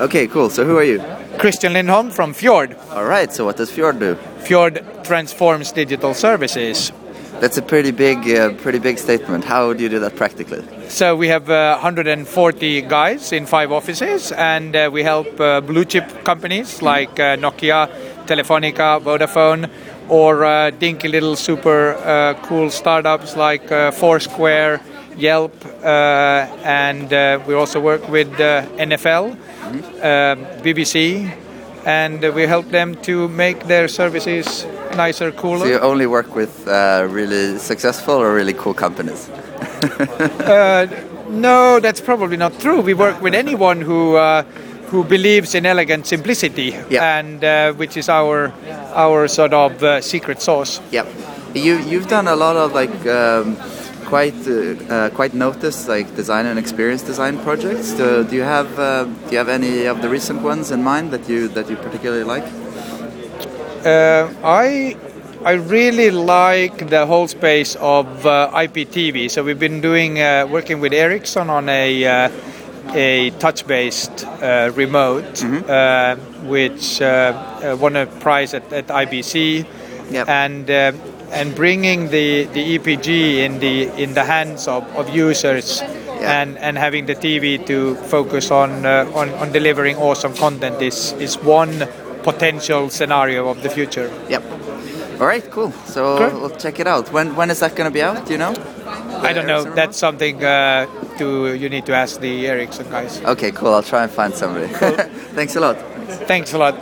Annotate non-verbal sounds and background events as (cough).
Okay, cool. So who are you? Christian Lindholm from Fjord. All right. So what does Fjord do? Fjord transforms digital services. That's a pretty big, uh, pretty big statement. How do you do that practically? So we have uh, 140 guys in five offices, and uh, we help uh, blue chip companies like uh, Nokia, Telefonica, Vodafone, or uh, dinky little super uh, cool startups like uh, Foursquare, Yelp, uh, and uh, we also work with uh, NFL, uh, BBC, and uh, we help them to make their services nicer, cooler. So you only work with uh, really successful or really cool companies? (laughs) Uh, no, that's probably not true. We work with anyone who uh, who believes in elegant simplicity, Yeah. and uh, which is our our sort of uh, secret sauce. Yep. You you've done a lot of like um, quite uh, uh, quite noticed like design and experience design projects. Do, do you have uh, do you have any of the recent ones in mind that you that you particularly like? Uh, I I really like the whole space of uh, IPTV. So we've been doing uh, working with Ericsson on a uh, a touch-based uh, remote, uh, which uh, uh, won a prize at, at IBC, Yep. and uh, and bringing the, the EPG in the in the hands of, of users. Yeah. And, and having the TV to focus on, uh, on on delivering awesome content is, is one potential scenario of the future. Yep. All right, cool. So we'll check it out. When when is that going to be out? Do you know? I don't know. Ericsson That's something uh, to you need to ask the Ericsson guys. Okay, cool. I'll try and find somebody. (laughs) Thanks a lot. Thanks a lot.